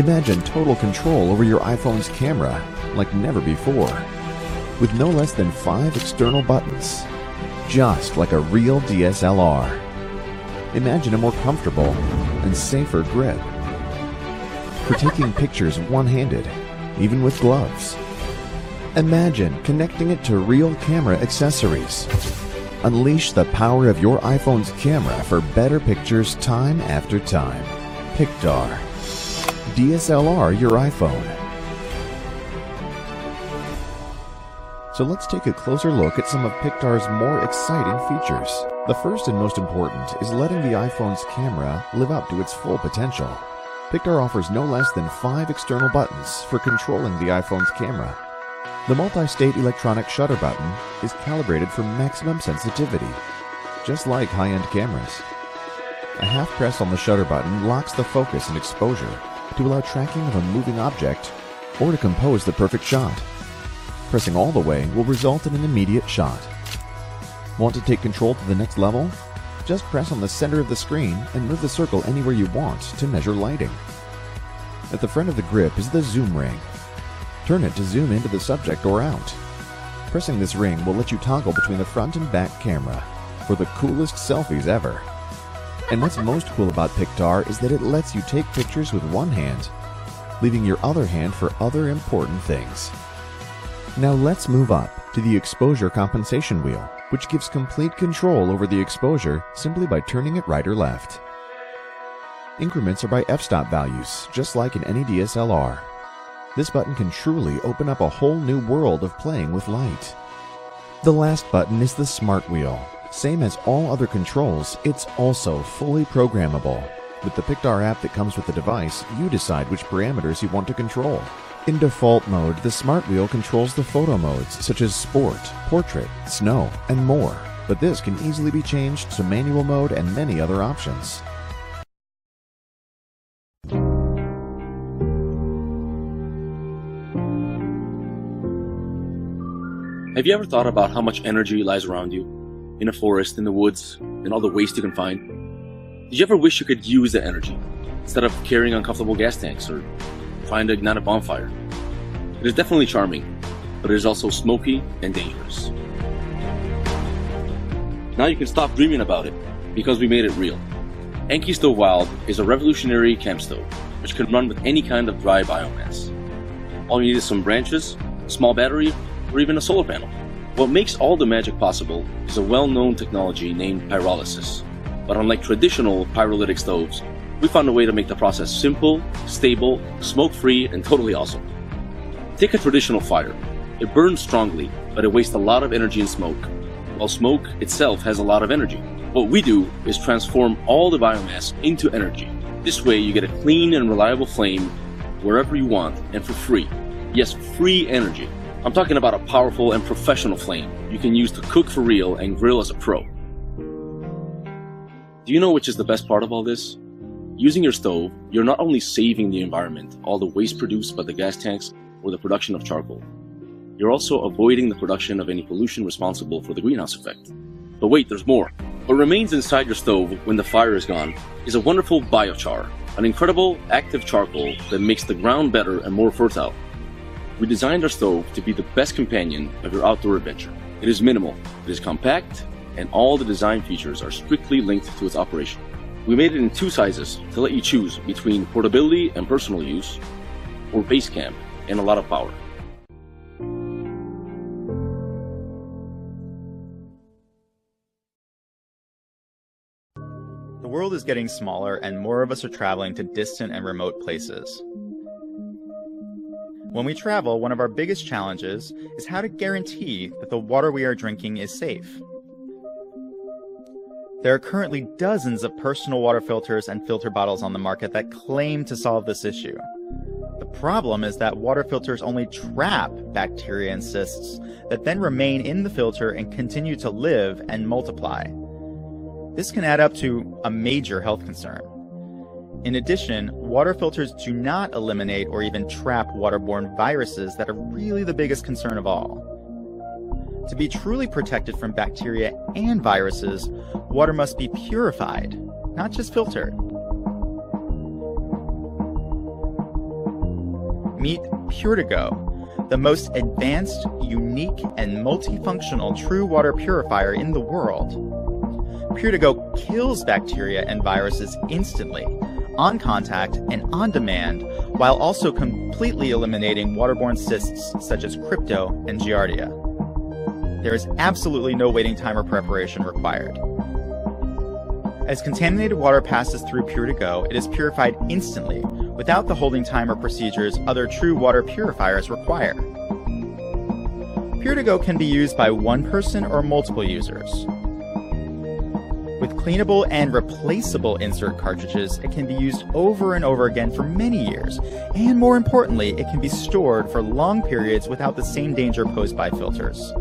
Imagine total control over your iPhone's camera like never before, with no less than five external buttons, just like a real DSLR. Imagine a more comfortable and safer grip. For taking pictures one handed, even with gloves. Imagine connecting it to real camera accessories. Unleash the power of your iPhone's camera for better pictures time after time. Pictar. DSLR your iPhone. So let's take a closer look at some of Pictar's more exciting features. The first and most important is letting the iPhone's camera live up to its full potential. Pictar offers no less than five external buttons for controlling the iPhone's camera. The multi-state electronic shutter button is calibrated for maximum sensitivity, just like high-end cameras. A half press on the shutter button locks the focus and exposure to allow tracking of a moving object or to compose the perfect shot. Pressing all the way will result in an immediate shot. Want to take control to the next level? Just press on the center of the screen and move the circle anywhere you want to measure lighting. At the front of the grip is the zoom ring. Turn it to zoom into the subject or out. Pressing this ring will let you toggle between the front and back camera for the coolest selfies ever. And what's most cool about Pictar is that it lets you take pictures with one hand, leaving your other hand for other important things. Now let's move up to the exposure compensation wheel, which gives complete control over the exposure simply by turning it right or left. Increments are by f-stop values, just like in any DSLR. This button can truly open up a whole new world of playing with light. The last button is the Smart Wheel. Same as all other controls, it's also fully programmable. With the Pictar app that comes with the device, you decide which parameters you want to control. In default mode, the Smart Wheel controls the photo modes such as Sport, Portrait, Snow, and more, but this can easily be changed to manual mode and many other options. Have you ever thought about how much energy lies around you? In a forest, in the woods, in all the waste you can find? Did you ever wish you could use that energy instead of carrying uncomfortable gas tanks or trying to ignite a bonfire? It is definitely charming, but it is also smoky and dangerous. Now you can stop dreaming about it because we made it real. Enki Stove Wild is a revolutionary camp stove which can run with any kind of dry biomass. All you need is some branches, a small battery, or even a solar panel. What makes all the magic possible is a well-known technology named pyrolysis. But unlike traditional pyrolytic stoves, we found a way to make the process simple, stable, smoke-free, and totally awesome. Take a traditional fire. It burns strongly, but it wastes a lot of energy and smoke, while smoke itself has a lot of energy. What we do is transform all the biomass into energy. This way you get a clean and reliable flame wherever you want and for free. Yes, free energy. I'm talking about a powerful and professional flame you can use to cook for real and grill as a pro. Do you know which is the best part of all this? Using your stove, you're not only saving the environment, all the waste produced by the gas tanks or the production of charcoal, you're also avoiding the production of any pollution responsible for the greenhouse effect. But wait, there's more. What remains inside your stove when the fire is gone is a wonderful biochar, an incredible active charcoal that makes the ground better and more fertile. We designed our stove to be the best companion of your outdoor adventure. It is minimal, it is compact, and all the design features are strictly linked to its operation. We made it in two sizes to let you choose between portability and personal use, or base camp and a lot of power. The world is getting smaller and more of us are traveling to distant and remote places. When we travel, one of our biggest challenges is how to guarantee that the water we are drinking is safe. There are currently dozens of personal water filters and filter bottles on the market that claim to solve this issue. The problem is that water filters only trap bacteria and cysts that then remain in the filter and continue to live and multiply. This can add up to a major health concern. In addition, water filters do not eliminate or even trap waterborne viruses that are really the biggest concern of all. To be truly protected from bacteria and viruses, water must be purified, not just filtered. Meet Pure2Go, the most advanced, unique, and multifunctional true water purifier in the world. Pure2Go kills bacteria and viruses instantly, on contact, and on demand, while also completely eliminating waterborne cysts such as crypto and giardia. There is absolutely no waiting time or preparation required. As contaminated water passes through Pure2Go, it is purified instantly without the holding time or procedures other true water purifiers require. Pure2Go can be used by one person or multiple users. With cleanable and replaceable insert cartridges, it can be used over and over again for many years, and more importantly, it can be stored for long periods without the same danger posed by filters.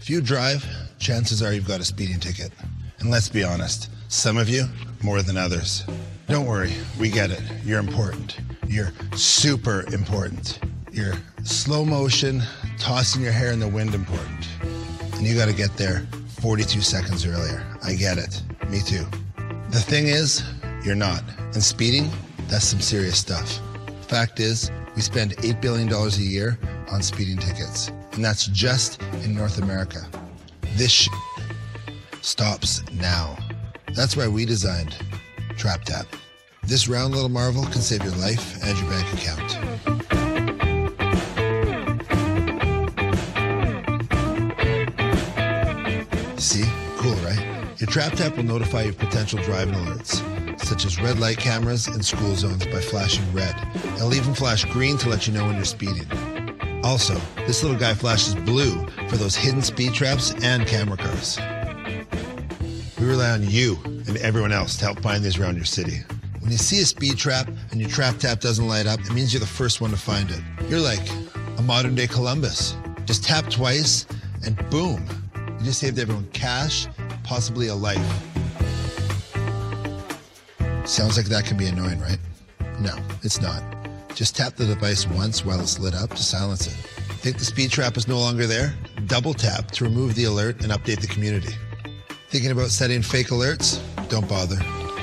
If you drive, chances are you've got a speeding ticket. And let's be honest, some of you more than others. Don't worry, we get it. You're important. You're super important. You're slow motion, tossing your hair in the wind important. And you got to get there 42 seconds earlier. I get it. Me too. The thing is, you're not. And speeding, that's some serious stuff. Fact is, we spend $8 billion a year on speeding tickets. And that's just in North America. This sh- stops now. That's why we designed TrapTap. This round little marvel can save your life and your bank account. TrapTap will notify you of potential driving alerts, such as red light cameras and school zones by flashing red. It'll even flash green to let you know when you're speeding. Also, this little guy flashes blue for those hidden speed traps and camera cars. We rely on you and everyone else to help find these around your city. When you see a speed trap and your trap tap doesn't light up, it means you're the first one to find it. You're like a modern day Columbus. Just tap twice and boom, you just saved everyone cash, possibly a life. Sounds like that can be annoying, right? No, it's not. Just tap the device once while it's lit up to silence it. Think the speed trap is no longer there? Double tap to remove the alert and update the community. Thinking about setting fake alerts? Don't bother.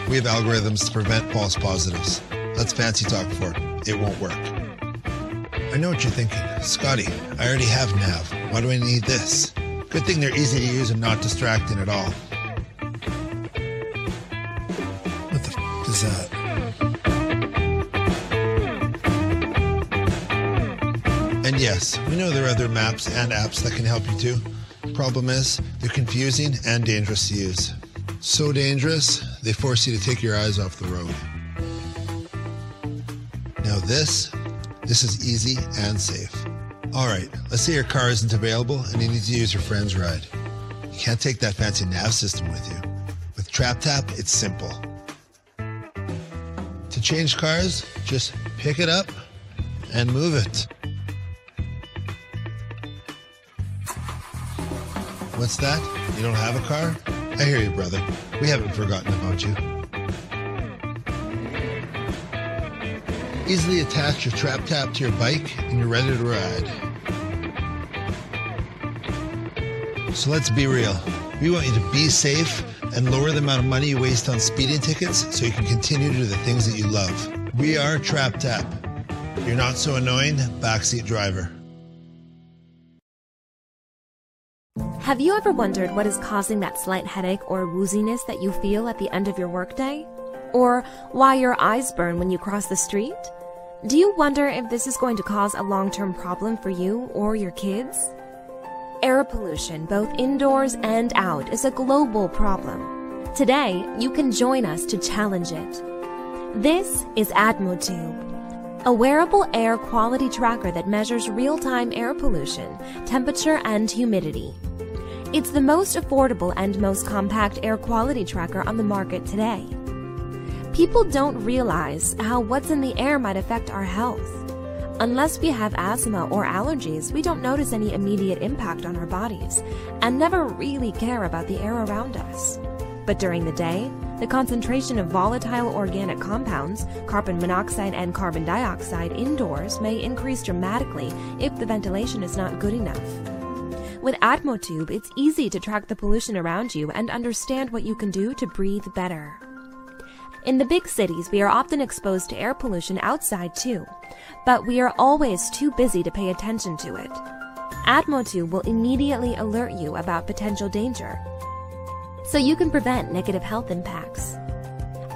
We have algorithms to prevent false positives. That's fancy talk for it won't work. I know what you're thinking. Scotty, I already have Nav. Why do I need this? Good thing they're easy to use and not distracting at all. What the f is that? And yes, we know there are other maps and apps that can help you too. Problem is, they're confusing and dangerous to use. So dangerous, they force you to take your eyes off the road. Now this, this is easy and safe. All right, let's say your car isn't available and you need to use your friend's ride. You can't take that fancy nav system with you. With TrapTap, it's simple. To change cars, just pick it up and move it. What's that? You don't have a car? I hear you, brother. We haven't forgotten about you. Easily attach your trap tap to your bike and you're ready to ride. So let's be real. We want you to be safe and lower the amount of money you waste on speeding tickets so you can continue to do the things that you love. We are Trap Tap. You're not so annoying, backseat driver. Have you ever wondered what is causing that slight headache or wooziness that you feel at the end of your workday? Or why your eyes burn when you cross the street? Do you wonder if this is going to cause a long term problem for you or your kids? Air pollution, both indoors and out, is a global problem. Today, you can join us to challenge it. This is AtmoTube, a wearable air quality tracker that measures real time air pollution, temperature, and humidity. It's the most affordable and most compact air quality tracker on the market today. People don't realize how what's in the air might affect our health. Unless we have asthma or allergies, we don't notice any immediate impact on our bodies and never really care about the air around us. But during the day, the concentration of volatile organic compounds, carbon monoxide and carbon dioxide indoors may increase dramatically if the ventilation is not good enough. With AtmoTube, it's easy to track the pollution around you and understand what you can do to breathe better. In the big cities, we are often exposed to air pollution outside too, but we are always too busy to pay attention to it. Atmotube will immediately alert you about potential danger, so you can prevent negative health impacts.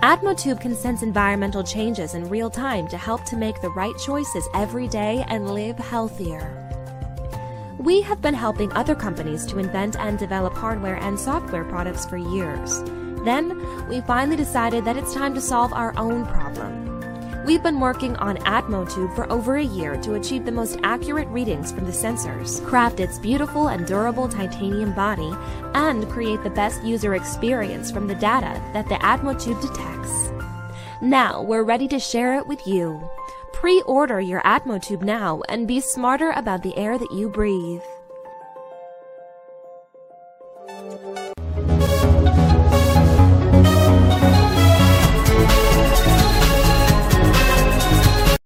Atmotube can sense environmental changes in real time to help to make the right choices every day and live healthier. We have been helping other companies to invent and develop hardware and software products for years. Then, we finally decided that it's time to solve our own problem. We've been working on Atmotube for over a year to achieve the most accurate readings from the sensors, craft its beautiful and durable titanium body, and create the best user experience from the data that the Atmotube detects. Now we're ready to share it with you. Pre-order your Atmotube now and be smarter about the air that you breathe.